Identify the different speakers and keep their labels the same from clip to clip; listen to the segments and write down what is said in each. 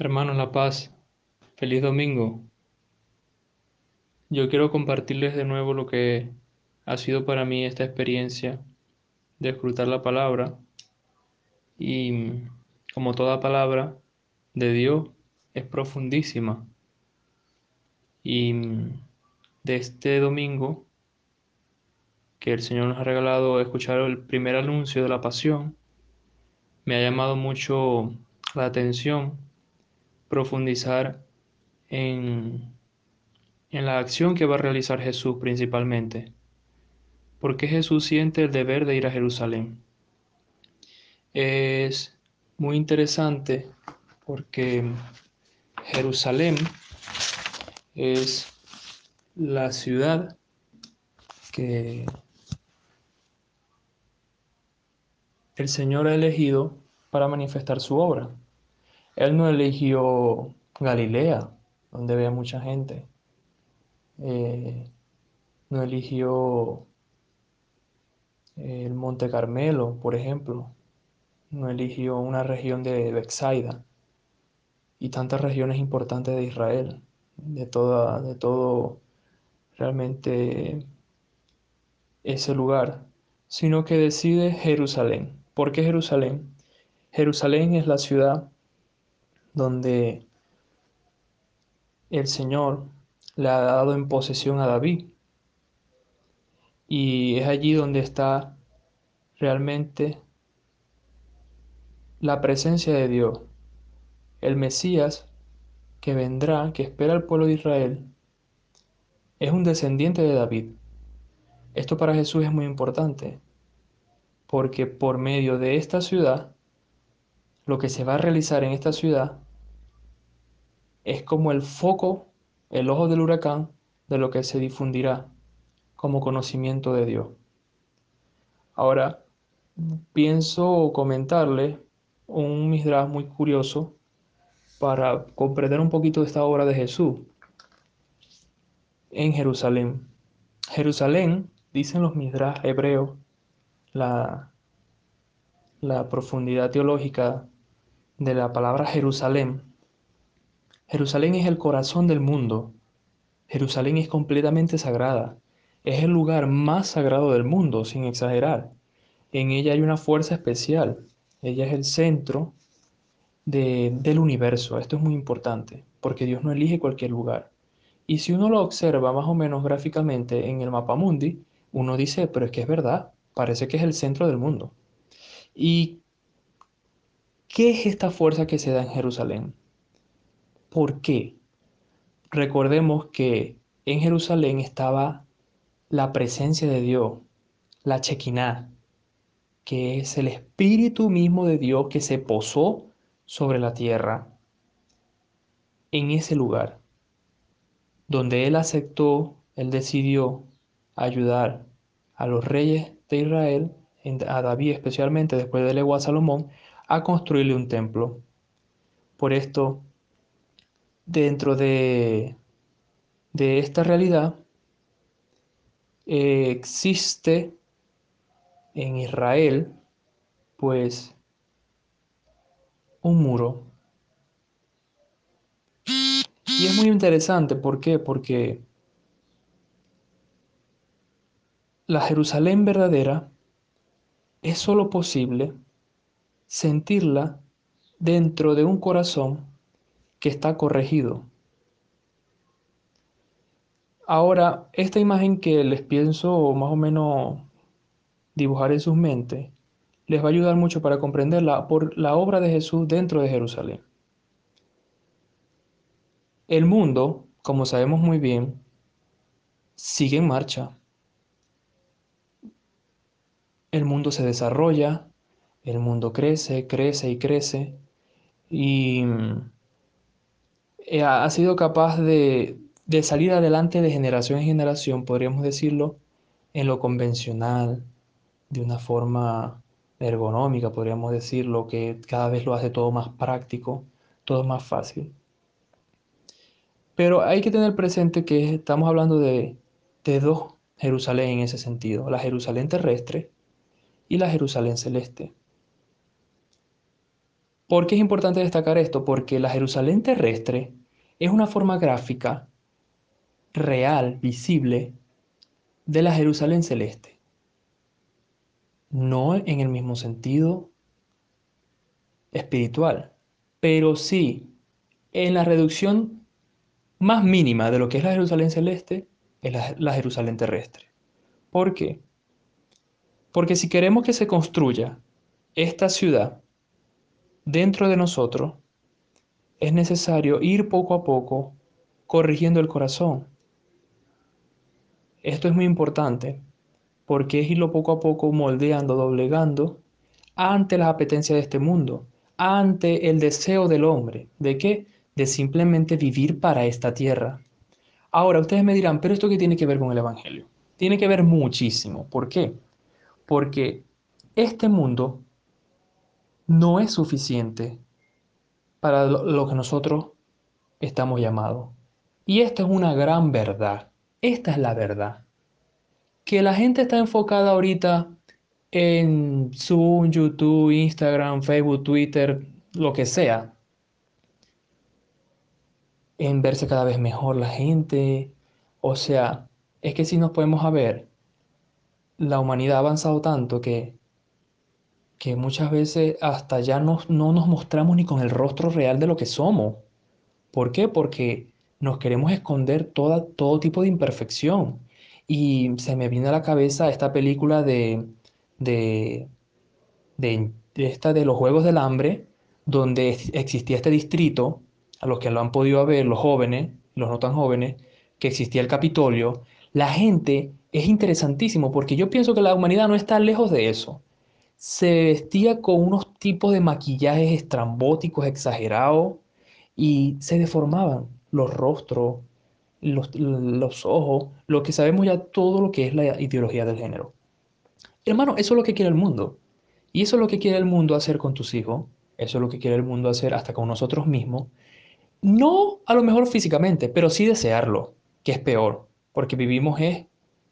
Speaker 1: Hermanos La Paz, feliz domingo. Yo quiero compartirles de nuevo lo que ha sido para mí esta experiencia de escrutar la palabra y como toda palabra de Dios es profundísima. Y de este domingo que el Señor nos ha regalado escuchar el primer anuncio de la pasión, me ha llamado mucho la atención profundizar en, en la acción que va a realizar Jesús principalmente. ¿Por qué Jesús siente el deber de ir a Jerusalén? Es muy interesante porque Jerusalén es la ciudad que el Señor ha elegido para manifestar su obra. Él no eligió Galilea, donde había mucha gente. Eh, no eligió el Monte Carmelo, por ejemplo. No eligió una región de Bexaida y tantas regiones importantes de Israel, de, toda, de todo realmente ese lugar, sino que decide Jerusalén. ¿Por qué Jerusalén? Jerusalén es la ciudad donde el Señor le ha dado en posesión a David. Y es allí donde está realmente la presencia de Dios. El Mesías que vendrá, que espera al pueblo de Israel, es un descendiente de David. Esto para Jesús es muy importante, porque por medio de esta ciudad lo que se va a realizar en esta ciudad es como el foco, el ojo del huracán de lo que se difundirá como conocimiento de Dios. Ahora, pienso comentarle un misdrash muy curioso para comprender un poquito esta obra de Jesús en Jerusalén. Jerusalén, dicen los misdrash hebreos, la, la profundidad teológica de la palabra Jerusalén. Jerusalén es el corazón del mundo. Jerusalén es completamente sagrada. Es el lugar más sagrado del mundo, sin exagerar. En ella hay una fuerza especial. Ella es el centro del universo. Esto es muy importante, porque Dios no elige cualquier lugar. Y si uno lo observa más o menos gráficamente en el mapa mundi, uno dice, pero es que es verdad, parece que es el centro del mundo. ¿Y ¿Qué es esta fuerza que se da en Jerusalén? ¿Por qué? Recordemos que en Jerusalén estaba la presencia de Dios, la Chequiná, que es el Espíritu mismo de Dios que se posó sobre la tierra, en ese lugar, donde Él aceptó, Él decidió ayudar a los reyes de Israel, a David especialmente, después de legua a Salomón, a construirle un templo. Por esto, dentro de, de esta realidad, eh, existe en Israel, pues, un muro. Y es muy interesante, ¿por qué? Porque la Jerusalén verdadera es sólo posible sentirla dentro de un corazón que está corregido. Ahora, esta imagen que les pienso más o menos dibujar en sus mentes, les va a ayudar mucho para comprenderla por la obra de Jesús dentro de Jerusalén. El mundo, como sabemos muy bien, sigue en marcha. El mundo se desarrolla, el mundo crece, crece y crece y eh, ha sido capaz de, salir adelante de generación en generación, podríamos decirlo, en lo convencional, de una forma ergonómica, podríamos decirlo, que cada vez lo hace todo más práctico, todo más fácil. Pero hay que tener presente que estamos hablando de, de dos Jerusalén en ese sentido, la Jerusalén terrestre y la Jerusalén celeste. ¿Por qué es importante destacar esto? Porque la Jerusalén terrestre es una forma gráfica real, visible, de la Jerusalén celeste. No en el mismo sentido espiritual, pero sí en la reducción más mínima de lo que es la Jerusalén celeste, es la, la Jerusalén terrestre. ¿Por qué? Porque si queremos que se construya esta ciudad dentro de nosotros, es necesario ir poco a poco corrigiendo el corazón. Esto es muy importante porque es irlo poco a poco moldeando, doblegando ante las apetencias de este mundo, ante el deseo del hombre. ¿De qué? De simplemente vivir para esta tierra. Ahora, ustedes me dirán, pero ¿esto qué tiene que ver con el Evangelio? Tiene que ver muchísimo. ¿Por qué? Porque este mundo no es suficiente para lo, que nosotros estamos llamados. Y esto es una gran verdad. Esta es la verdad. Que la gente está enfocada ahorita en Zoom, YouTube, Instagram, Facebook, Twitter, lo que sea. En verse cada vez mejor la gente. O sea, es que si nos podemos ver, la humanidad ha avanzado tanto que, que muchas veces hasta ya no, no nos mostramos ni con el rostro real de lo que somos. ¿Por qué? Porque nos queremos esconder toda, todo tipo de imperfección. Y se me viene a la cabeza esta película de, de, de, esta de los Juegos del Hambre, donde existía este distrito, a los que lo han podido ver, los jóvenes, los no tan jóvenes, que existía el Capitolio, la gente es interesantísimo porque yo pienso que la humanidad no está lejos de eso. Se vestía con unos tipos de maquillajes estrambóticos, exagerados, y se deformaban los rostros, los, los ojos, lo que sabemos ya todo lo que es la ideología del género. Hermano, eso es lo que quiere el mundo. Y eso es lo que quiere el mundo hacer con tus hijos. Eso es lo que quiere el mundo hacer hasta con nosotros mismos. No a lo mejor físicamente, pero sí desearlo, que es peor, porque vivimos es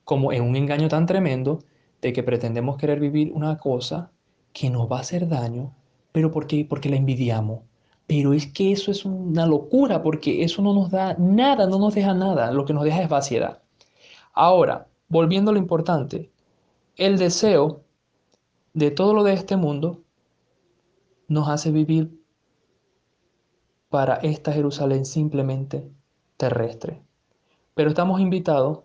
Speaker 1: como en un engaño tan tremendo de que pretendemos querer vivir una cosa que nos va a hacer daño, pero porque, porque la envidiamos. Pero es que eso es una locura, porque eso no nos da nada, no nos deja nada, lo que nos deja es vaciedad. Ahora, volviendo a lo importante, el deseo de todo lo de este mundo nos hace vivir para esta Jerusalén simplemente terrestre. Pero estamos invitados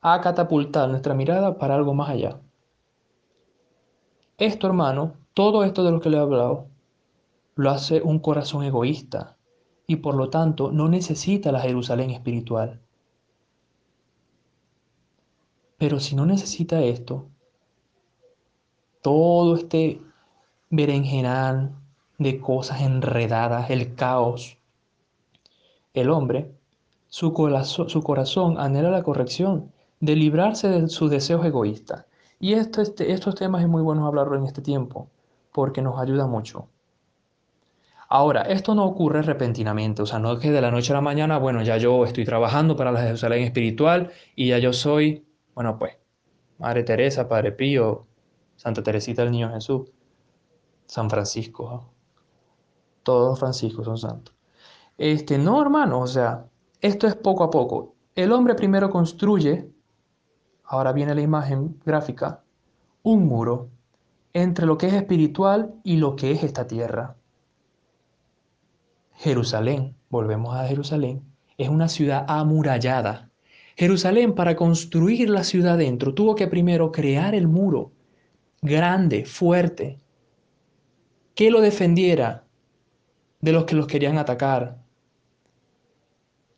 Speaker 1: a catapultar nuestra mirada para algo más allá. Esto, hermano, todo esto de lo que le he hablado, lo hace un corazón egoísta y por lo tanto no necesita la Jerusalén espiritual. Pero si no necesita esto, todo este berenjenal de cosas enredadas, el caos. El hombre, su corazón, su corazón anhela la corrección, de librarse de sus deseos egoístas. Y esto, este, estos temas es muy bueno hablarlo en este tiempo, porque nos ayuda mucho. Ahora, esto no ocurre repentinamente, o sea, no es que de la noche a la mañana, bueno, ya yo estoy trabajando para la Jerusalén espiritual y ya yo soy, bueno, pues, Madre Teresa, Padre Pío, Santa Teresita del Niño Jesús, San Francisco. Todos los Franciscos son santos. Este, no, hermano, o sea, esto es poco a poco. El hombre primero construye, ahora viene la imagen gráfica, un muro entre lo que es espiritual y lo que es esta tierra. Jerusalén, volvemos a Jerusalén, es una ciudad amurallada. Jerusalén, para construir la ciudad dentro, tuvo que primero crear el muro grande, fuerte, que lo defendiera de los que los querían atacar.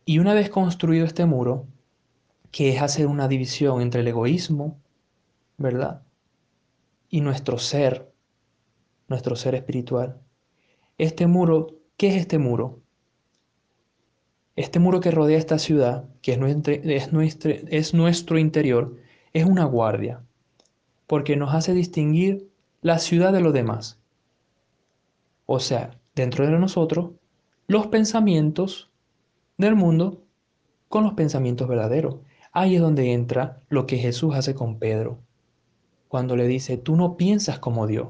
Speaker 1: Y una vez construido este muro, que es hacer una división entre el egoísmo, ¿verdad? Y nuestro ser, nuestro ser espiritual. Este muro, ¿qué es este muro? Este muro que rodea esta ciudad, que es nuestro, es nuestro, es nuestro interior, es una guardia porque nos hace distinguir la ciudad de los demás. O sea, dentro de nosotros, los pensamientos del mundo con los pensamientos verdaderos. Ahí es donde entra lo que Jesús hace con Pedro, cuando le dice, tú no piensas como Dios.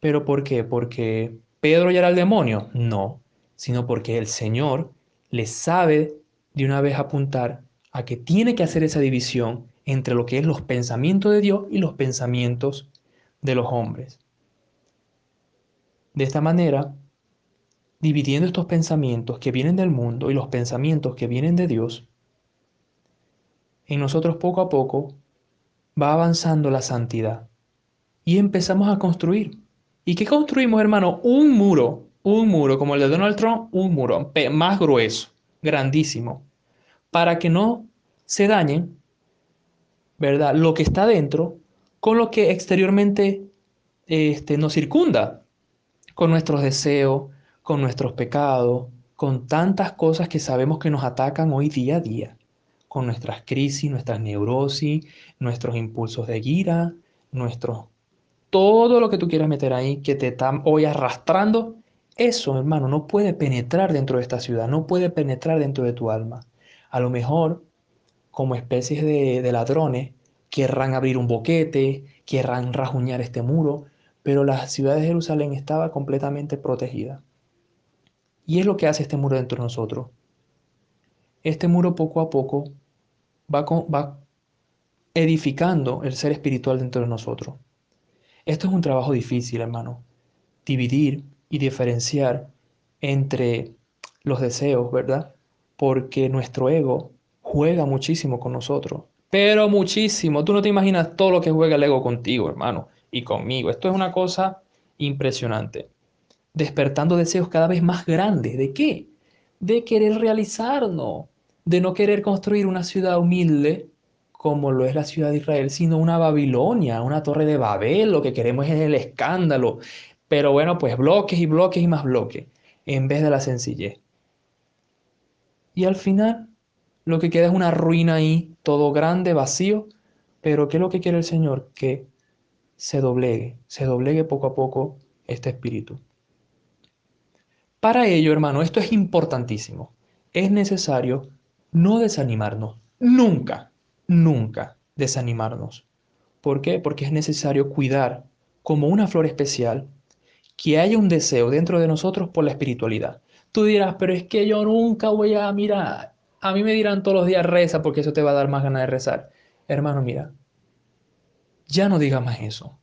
Speaker 1: ¿Pero por qué? Porque Pedro ya era el demonio. No, sino porque el Señor le sabe de una vez apuntar a que tiene que hacer esa división entre lo que es los pensamientos de Dios y los pensamientos de los hombres. De esta manera, dividiendo estos pensamientos que vienen del mundo y los pensamientos que vienen de Dios, en nosotros poco a poco va avanzando la santidad y empezamos a construir. ¿Y qué construimos, hermano? Un muro, un muro como el de Donald Trump, un muro más grueso, grandísimo, para que no se dañen, ¿verdad? Lo que está dentro con lo que exteriormente este, nos circunda, con nuestros deseos, con nuestros pecados, con tantas cosas que sabemos que nos atacan hoy día a día, con nuestras crisis, nuestras neurosis, nuestros impulsos de ira, nuestros todo lo que tú quieras meter ahí que te está hoy arrastrando, eso, hermano, no puede penetrar dentro de esta ciudad, no puede penetrar dentro de tu alma. A lo mejor, como especies de, de ladrones, querrán abrir un boquete, querrán rajuñar este muro, pero la ciudad de Jerusalén estaba completamente protegida. Y es lo que hace este muro dentro de nosotros. Este muro poco a poco va, edificando el ser espiritual dentro de nosotros. Esto es un trabajo difícil, hermano. Dividir y diferenciar entre los deseos, ¿verdad? Porque nuestro ego juega muchísimo con nosotros. Pero muchísimo. Tú no te imaginas todo lo que juega el ego contigo, hermano, y conmigo. Esto es una cosa impresionante. Despertando deseos cada vez más grandes. ¿De qué? De querer realizarnos, de no querer construir una ciudad humilde, como lo es la ciudad de Israel, sino una Babilonia, una torre de Babel. Lo que queremos es el escándalo. Pero bueno, pues bloques y bloques y más bloques, en vez de la sencillez. Y al final, lo que queda es una ruina ahí, todo grande, vacío. Pero ¿qué es lo que quiere el Señor? Que se doblegue, se doblegue poco a poco este espíritu. Para ello, hermano, esto es importantísimo. Es necesario no desanimarnos, nunca, nunca desanimarnos. ¿Por qué? Porque es necesario cuidar como una flor especial que haya un deseo dentro de nosotros por la espiritualidad. Tú dirás, pero es que yo nunca voy a, mirar, a mí me dirán todos los días reza porque eso te va a dar más ganas de rezar. Hermano, mira, ya no digas más eso,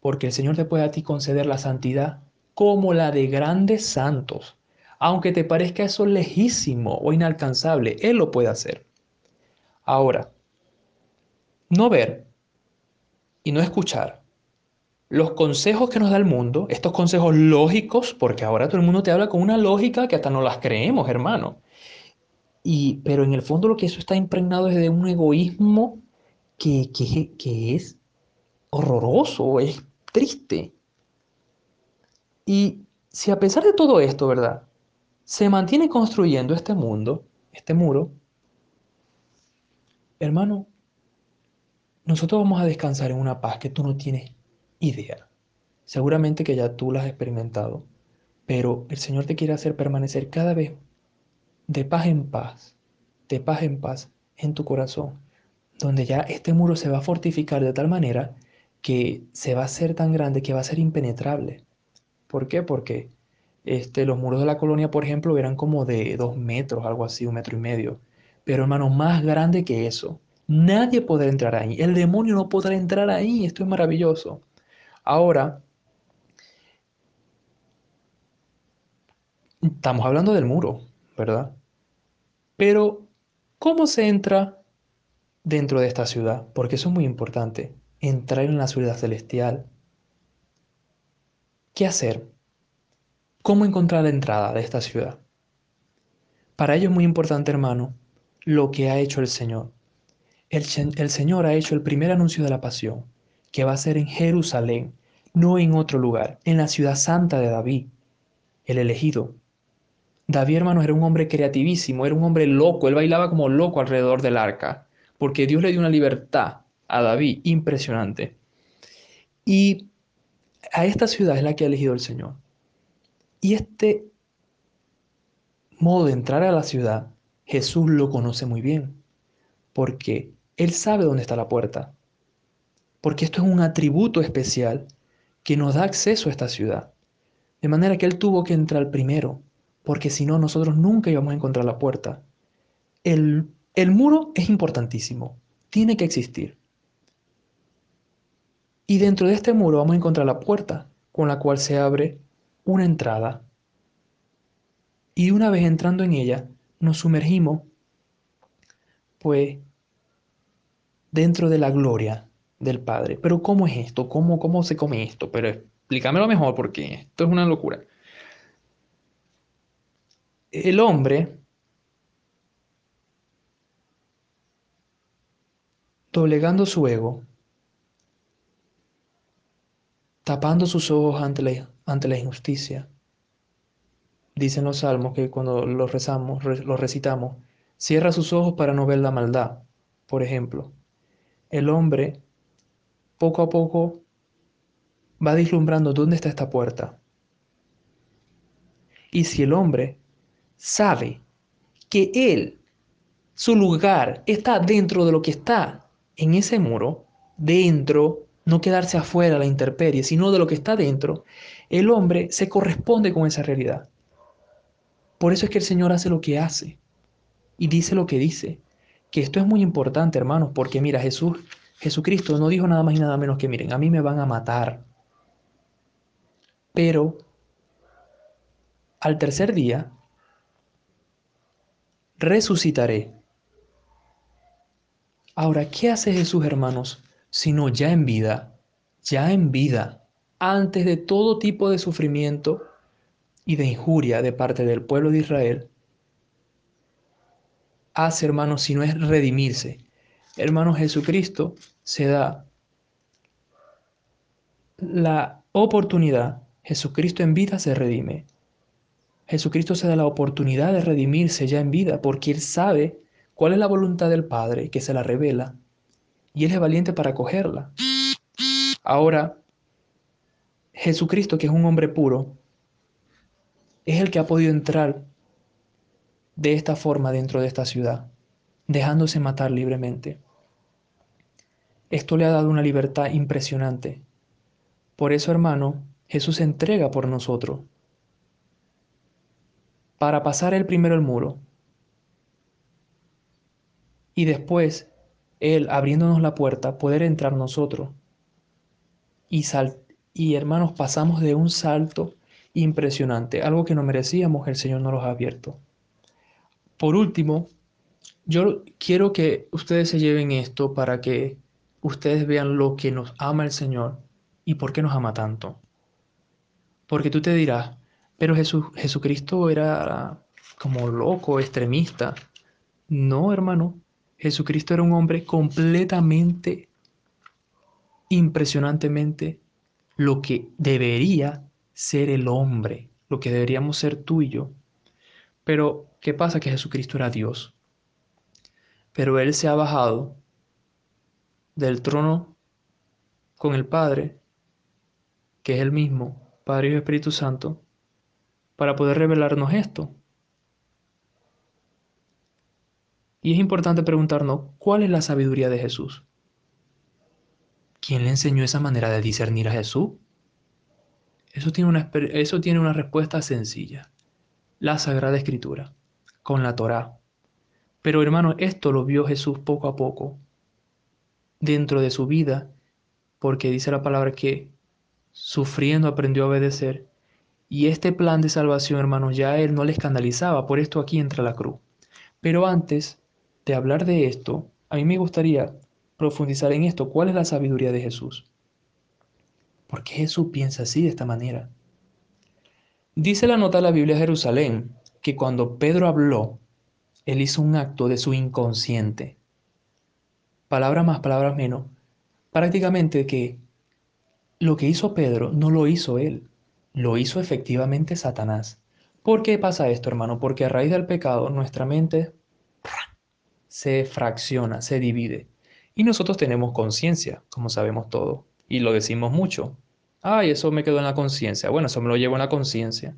Speaker 1: porque el Señor te puede a ti conceder la santidad como la de grandes santos. Aunque te parezca eso lejísimo o inalcanzable, Él lo puede hacer. Ahora, no ver y no escuchar los consejos que nos da el mundo, estos consejos lógicos, porque ahora todo el mundo te habla con una lógica que hasta no las creemos, hermano. Y, pero en el fondo lo que eso está impregnado es de un egoísmo que, que, que es horroroso, es triste. Y si a pesar de todo esto, ¿verdad? Se mantiene construyendo este mundo, este muro, hermano, nosotros vamos a descansar en una paz que tú no tienes idea. Seguramente que ya tú la has experimentado, pero el Señor te quiere hacer permanecer cada vez de paz en paz, de paz en paz en tu corazón, donde ya este muro se va a fortificar de tal manera que se va a hacer tan grande que va a ser impenetrable. ¿Por qué? Porque este, los muros de la colonia, por ejemplo, eran como de dos metros, algo así, un metro y medio. Pero hermano, más grande que eso. Nadie podrá entrar ahí. El demonio no podrá entrar ahí. Esto es maravilloso. Ahora, estamos hablando del muro, ¿verdad? Pero, ¿cómo se entra dentro de esta ciudad? Porque eso es muy importante. Entrar en la ciudad celestial. ¿Qué hacer? ¿Cómo encontrar la entrada de esta ciudad? Para ello es muy importante, hermano, lo que ha hecho el Señor. El, Señor ha hecho el primer anuncio de la pasión, que va a ser en Jerusalén, no en otro lugar, en la ciudad santa de David, el elegido. David, hermanos, era un hombre creativísimo, era un hombre loco, él bailaba como loco alrededor del arca, porque Dios le dio una libertad a David impresionante. Y a esta ciudad es la que ha elegido el Señor. Y este modo de entrar a la ciudad Jesús lo conoce muy bien, porque Él sabe dónde está la puerta, porque esto es un atributo especial que nos da acceso a esta ciudad. De manera que Él tuvo que entrar primero, porque si no, nosotros nunca íbamos a encontrar la puerta. El, el muro es importantísimo, tiene que existir. Y dentro de este muro vamos a encontrar la puerta con la cual se abre una entrada. Y una vez entrando en ella, nos sumergimos, pues, dentro de la gloria del Padre. Pero ¿cómo es esto? ¿Cómo, cómo se come esto? Pero explícamelo mejor porque esto es una locura. El hombre doblegando su ego, tapando sus ojos ante la, ante la injusticia. Dicen los salmos que cuando los rezamos, los recitamos, cierra sus ojos para no ver la maldad. Por ejemplo, el hombre poco a poco va vislumbrando dónde está esta puerta. Y si el hombre sabe que él, su lugar, está dentro de lo que está en ese muro, dentro no quedarse afuera la intemperie, sino de lo que está dentro, el hombre se corresponde con esa realidad. Por eso es que el Señor hace lo que hace y dice lo que dice. Que esto es muy importante, hermanos, porque mira, Jesús, Jesucristo no dijo nada más y nada menos que, miren, a mí me van a matar. Pero al tercer día resucitaré. Ahora, ¿qué hace Jesús, hermanos? sino ya en vida, ya en vida, antes de todo tipo de sufrimiento y de injuria de parte del pueblo de Israel, hace, hermanos, si no es redimirse. Hermano Jesucristo se da la oportunidad, Jesucristo en vida se redime. Jesucristo se da la oportunidad de redimirse ya en vida porque Él sabe cuál es la voluntad del Padre que se la revela y Él es valiente para cogerla. Ahora, Jesucristo, que es un hombre puro, es el que ha podido entrar de esta forma dentro de esta ciudad, dejándose matar libremente. Esto le ha dado una libertad impresionante. Por eso, hermano, Jesús se entrega por nosotros, para pasar el primero el muro, y después él abriéndonos la puerta, poder entrar nosotros. Y, sal y hermanos, pasamos de un salto impresionante, algo que no merecíamos, el Señor nos lo ha abierto. Por último, yo quiero que ustedes se lleven esto para que ustedes vean lo que nos ama el Señor y por qué nos ama tanto. Porque tú te dirás, pero Jesús, Jesucristo era como loco, extremista. No, hermano, Jesucristo era un hombre completamente, impresionantemente, lo que debería ser el hombre, lo que deberíamos ser tú y yo. Pero, ¿qué pasa? Que Jesucristo era Dios. Pero Él se ha bajado del trono con el Padre, que es el mismo, Padre y Espíritu Santo, para poder revelarnos esto. Y es importante preguntarnos, ¿cuál es la sabiduría de Jesús? ¿Quién le enseñó esa manera de discernir a Jesús? Eso tiene una, eso tiene una respuesta sencilla. La Sagrada Escritura, con la Torá. Pero hermano, esto lo vio Jesús poco a poco, dentro de su vida, porque dice la palabra que sufriendo aprendió a obedecer. Y este plan de salvación, hermanos, ya a él no le escandalizaba, por esto aquí entra la cruz. Pero antes de hablar de esto, a mí me gustaría profundizar en esto. ¿Cuál es la sabiduría de Jesús? ¿Por qué Jesús piensa así, de esta manera? Dice la nota de la Biblia Jerusalén que cuando Pedro habló, él hizo un acto de su inconsciente. Palabras más, palabras menos. Prácticamente que lo que hizo Pedro no lo hizo él, lo hizo efectivamente Satanás. ¿Por qué pasa esto, hermano? Porque a raíz del pecado nuestra mente se fracciona, se divide. Y nosotros tenemos conciencia, como sabemos todo, y lo decimos mucho. Ay, eso me quedó en la conciencia. Bueno, eso me lo llevo en la conciencia.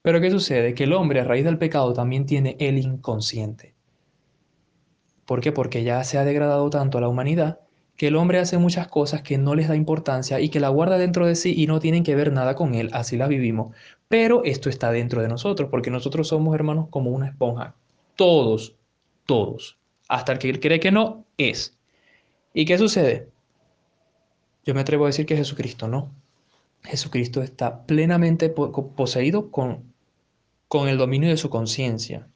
Speaker 1: Pero ¿qué sucede? Que el hombre a raíz del pecado también tiene el inconsciente. ¿Por qué? Porque ya se ha degradado tanto a la humanidad que el hombre hace muchas cosas que no les da importancia y que la guarda dentro de sí y no tienen que ver nada con él, así la vivimos. Pero esto está dentro de nosotros, porque nosotros somos hermanos como una esponja. Todos, todos. Hasta el que cree que no, es. ¿Y qué sucede? Yo me atrevo a decir que Jesucristo no. Jesucristo está plenamente poseído con, con el dominio de su conciencia.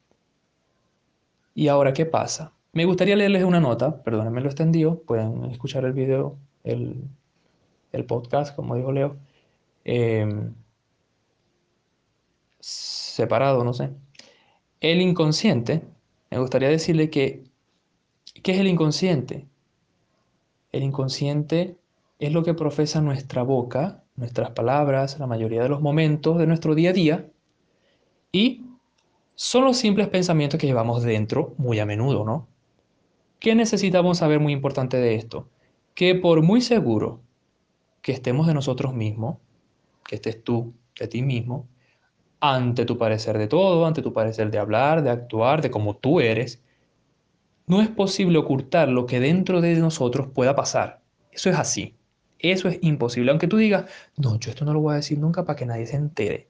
Speaker 1: ¿Y ahora qué pasa? Me gustaría leerles una nota, perdónenme lo extendido, pueden escuchar el video, el, podcast, como dijo Leo, em, separado, no sé. El inconsciente, me gustaría decirle que, ¿qué es el inconsciente? El inconsciente es lo que profesa nuestra boca, nuestras palabras, la mayoría de los momentos de nuestro día a día, y son los simples pensamientos que llevamos dentro muy a menudo, ¿no? ¿Qué necesitamos saber muy importante de esto? Que por muy seguro que estemos de nosotros mismos, que estés tú de ti mismo, ante tu parecer de todo, ante tu parecer de hablar, de actuar, de cómo tú eres, no es posible ocultar lo que dentro de nosotros pueda pasar. Eso es así. Eso es imposible. Aunque tú digas, no, yo esto no lo voy a decir nunca para que nadie se entere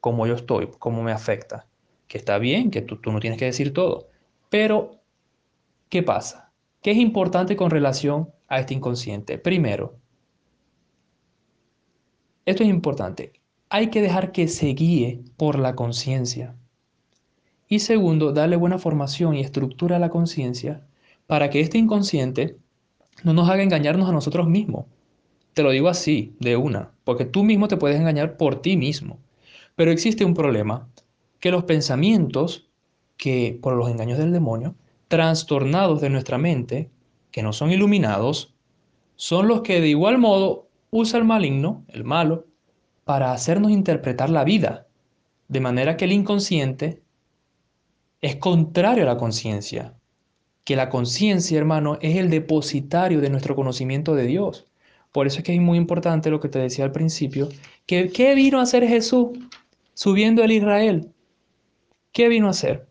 Speaker 1: cómo yo estoy, cómo me afecta. Que está bien, que tú, no tienes que decir todo. Pero ¿Qué pasa? ¿Qué es importante con relación a este inconsciente? Primero, esto es importante, hay que dejar que se guíe por la conciencia. Y segundo, darle buena formación y estructura a la conciencia para que este inconsciente no nos haga engañarnos a nosotros mismos. Te lo digo así, de una, porque tú mismo te puedes engañar por ti mismo. Pero existe un problema, que los pensamientos que por los engaños del demonio trastornados de nuestra mente, que no son iluminados, son los que de igual modo usa el maligno, el malo, para hacernos interpretar la vida, de manera que el inconsciente es contrario a la conciencia, que la conciencia, hermano, es el depositario de nuestro conocimiento de Dios. Por eso es que es muy importante lo que te decía al principio, que ¿qué vino a hacer Jesús subiendo el Israel? ¿Qué vino a hacer?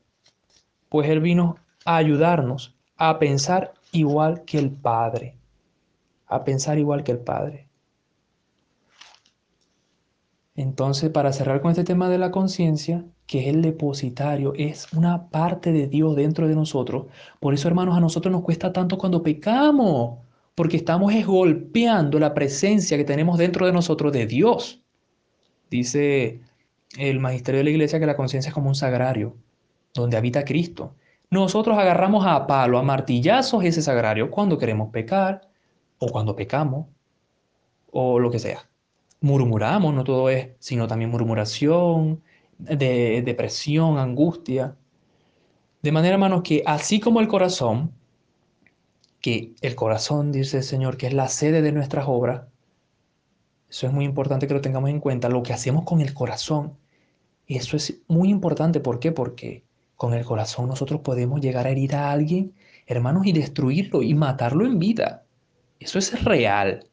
Speaker 1: Pues él vino a ayudarnos a pensar igual que el Padre, a pensar igual que el Padre. Entonces, para cerrar con este tema de la conciencia, que es el depositario, es una parte de Dios dentro de nosotros. Por eso, hermanos, a nosotros nos cuesta tanto cuando pecamos, porque estamos golpeando la presencia que tenemos dentro de nosotros de Dios. Dice el magisterio de la iglesia que la conciencia es como un sagrario, donde habita Cristo. Nosotros agarramos a palo, a martillazos ese sagrario cuando queremos pecar o cuando pecamos o lo que sea. Murmuramos, no todo es, sino también murmuración, de, depresión, angustia. De manera, hermanos, que así como el corazón, que el corazón, dice el Señor, que es la sede de nuestras obras, eso es muy importante que lo tengamos en cuenta, lo que hacemos con el corazón, eso es muy importante. ¿Por qué? Porque con el corazón nosotros podemos llegar a herir a alguien, hermanos, y destruirlo y matarlo en vida. Eso es real.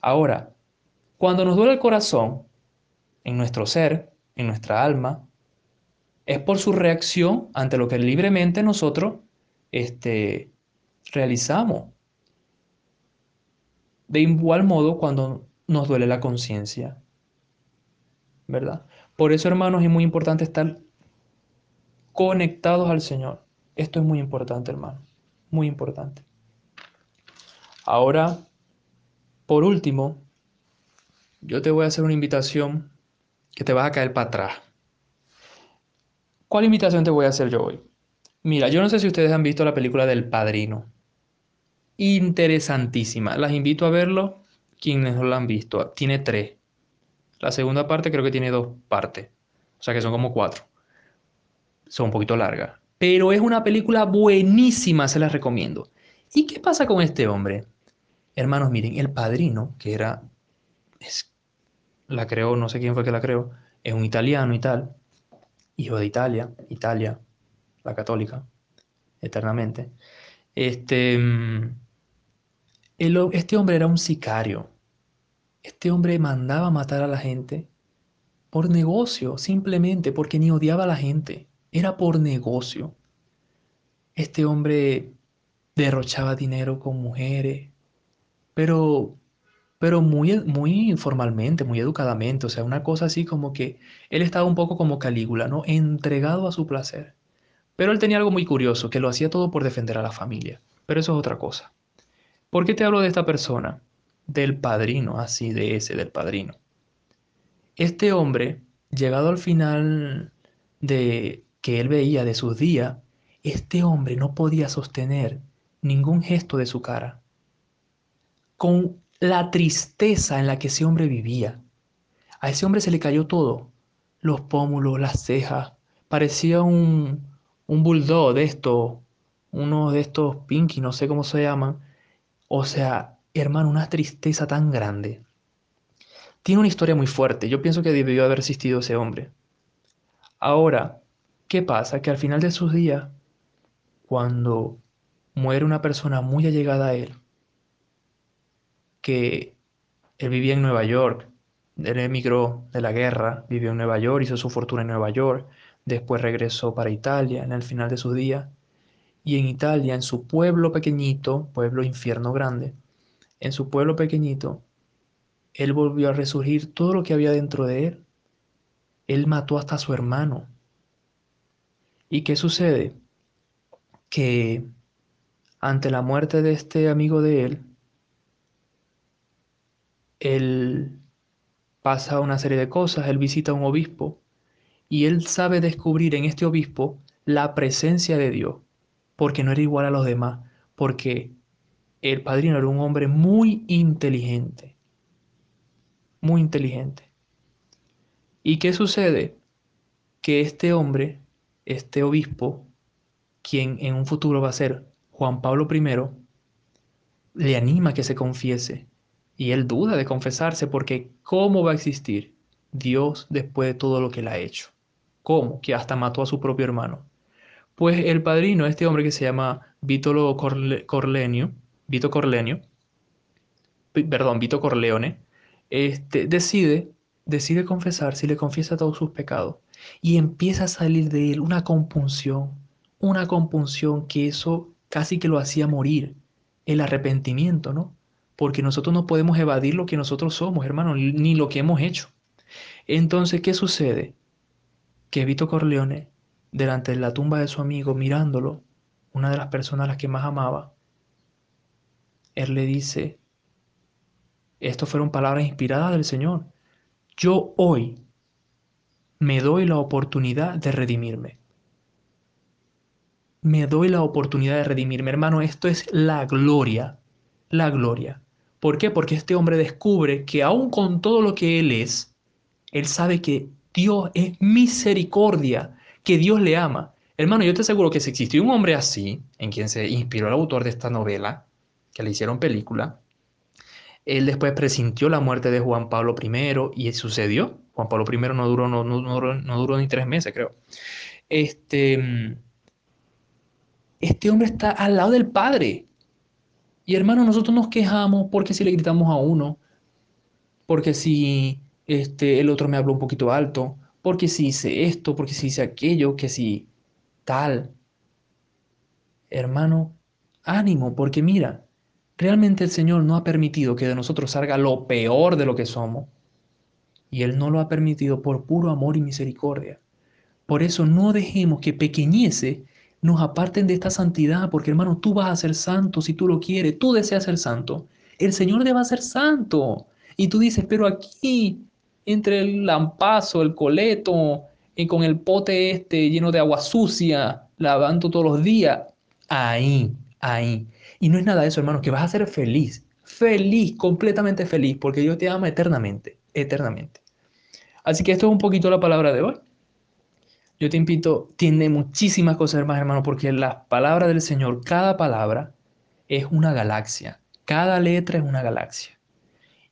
Speaker 1: Ahora, cuando nos duele el corazón, en nuestro ser, en nuestra alma, es por su reacción ante lo que libremente nosotros este, realizamos. De igual modo cuando nos duele la conciencia. ¿Verdad? Por eso, hermanos, es muy importante estar conectados al Señor. Esto es muy importante, hermano. Muy importante. Ahora, por último, yo te voy a hacer una invitación que te vas a caer para atrás. ¿Cuál invitación te voy a hacer yo hoy? Mira, yo no sé si ustedes han visto la película del Padrino. Interesantísima. Las invito a verlo quienes no la han visto. Tiene tres. La segunda parte creo que tiene dos partes. O sea que son como cuatro son un poquito largas. Pero es una película buenísima, se la recomiendo. ¿Y qué pasa con este hombre? Hermanos, miren, el padrino, que era, la creó, no sé quién fue que la creó, es un italiano y tal, hijo de Italia, Italia, la católica, eternamente. Este, mm, este hombre era un sicario. Este hombre mandaba matar a la gente por negocio, simplemente porque ni odiaba a la gente era por negocio. Este hombre derrochaba dinero con mujeres, pero, pero muy, muy informalmente, muy educadamente, o sea, una cosa así como que él estaba un poco como Calígula, ¿no? Entregado a su placer. Pero él tenía algo muy curioso, que lo hacía todo por defender a la familia. Pero eso es otra cosa. ¿Por qué te hablo de esta persona? Del padrino, así de ese, del padrino. Este hombre, llegado al final de que él veía de sus días, este hombre no podía sostener ningún gesto de su cara. Con la tristeza en la que ese hombre vivía. A ese hombre se le cayó todo. Los pómulos, las cejas. Parecía un, un bulldog de estos, uno de estos pinky, no sé cómo se llaman. O sea, hermano, una tristeza tan grande. Tiene una historia muy fuerte. Yo pienso que debió haber existido ese hombre. Ahora, ¿qué pasa? Que al final de sus días, cuando muere una persona muy allegada a él, que él vivía en Nueva York, él emigró de la guerra, vivió en Nueva York, hizo su fortuna en Nueva York, después regresó para Italia en el final de sus días, y en Italia, en su pueblo pequeñito, pueblo infierno grande, en su pueblo pequeñito, él volvió a resurgir todo lo que había dentro de él. Él mató hasta a su hermano. ¿Y qué sucede? Que ante la muerte de este amigo de él, él pasa una serie de cosas, él visita a un obispo y él sabe descubrir en este obispo la presencia de Dios, porque no era igual a los demás, porque el padrino era un hombre muy inteligente, muy inteligente. ¿Y qué sucede? Que este hombre, este obispo, quien en un futuro va a ser Juan Pablo I, le anima a que se confiese. Y él duda de confesarse porque ¿cómo va a existir Dios después de todo lo que él ha hecho? ¿Cómo? Que hasta mató a su propio hermano. Pues el padrino, este hombre que se llama Vito Corlenio, Vito Corlenio, perdón, Vito Corleone, este, decide, decide confesarse y le confiesa todos sus pecados. Y empieza a salir de él una compunción, una compunción que eso casi que lo hacía morir, el arrepentimiento, ¿no? Porque nosotros no podemos evadir lo que nosotros somos, hermano, ni lo que hemos hecho. Entonces, ¿qué sucede? Que Vito Corleone, delante de la tumba de su amigo, mirándolo, una de las personas a las que más amaba, él le dice, estas fueron palabras inspiradas del Señor. Yo hoy me doy la oportunidad de redimirme. Me doy la oportunidad de redimirme. Hermano, esto es la gloria. La gloria. ¿Por qué? Porque este hombre descubre que aún con todo lo que él es, él sabe que Dios es misericordia, que Dios le ama. Hermano, yo te aseguro que si existió un hombre así, en quien se inspiró el autor de esta novela, que le hicieron película, él después presintió la muerte de Juan Pablo I y sucedió. Juan Pablo I no duró, no, duró, ni tres meses, creo. Este, este hombre está al lado del Padre. Y hermano, nosotros nos quejamos porque si le gritamos a uno, porque si este, el otro me habló un poquito alto, porque si hice esto, porque si hice aquello, que si tal. Hermano, ánimo, porque mira, Realmente el Señor no ha permitido que de nosotros salga lo peor de lo que somos. Y Él no lo ha permitido por puro amor y misericordia. Por eso no dejemos que pequeñeces nos aparten de esta santidad, porque hermano, tú vas a ser santo si tú lo quieres, tú deseas ser santo. El Señor debe ser santo. Y tú dices, pero aquí, entre el lampazo, el coleto, y con el pote este lleno de agua sucia, lavando todos los días, ahí, ahí y no es nada de eso, hermano, que vas a ser feliz, feliz, completamente feliz, porque Dios te ama eternamente, eternamente. Así que esto es un poquito la palabra de hoy. Yo te invito, tiene muchísimas cosas hermano, porque la palabra del Señor, cada palabra es una galaxia, cada letra es una galaxia.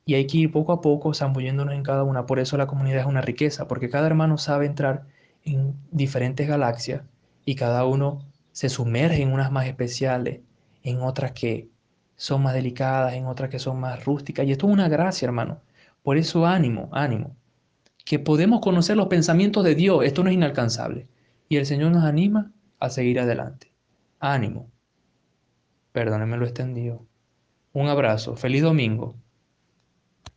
Speaker 1: Y hay que ir poco a poco zambulléndonos en cada una. Por eso la comunidad es una riqueza, porque cada hermano sabe entrar en diferentes galaxias y cada uno se sumerge en unas más especiales en otras que son más delicadas, en otras que son más rústicas. Y esto es una gracia, hermano. Por eso ánimo, ánimo. Que podemos conocer los pensamientos de Dios. Esto no es inalcanzable. Y el Señor nos anima a seguir adelante. Ánimo. Perdónenme lo extendido. Un abrazo, feliz domingo.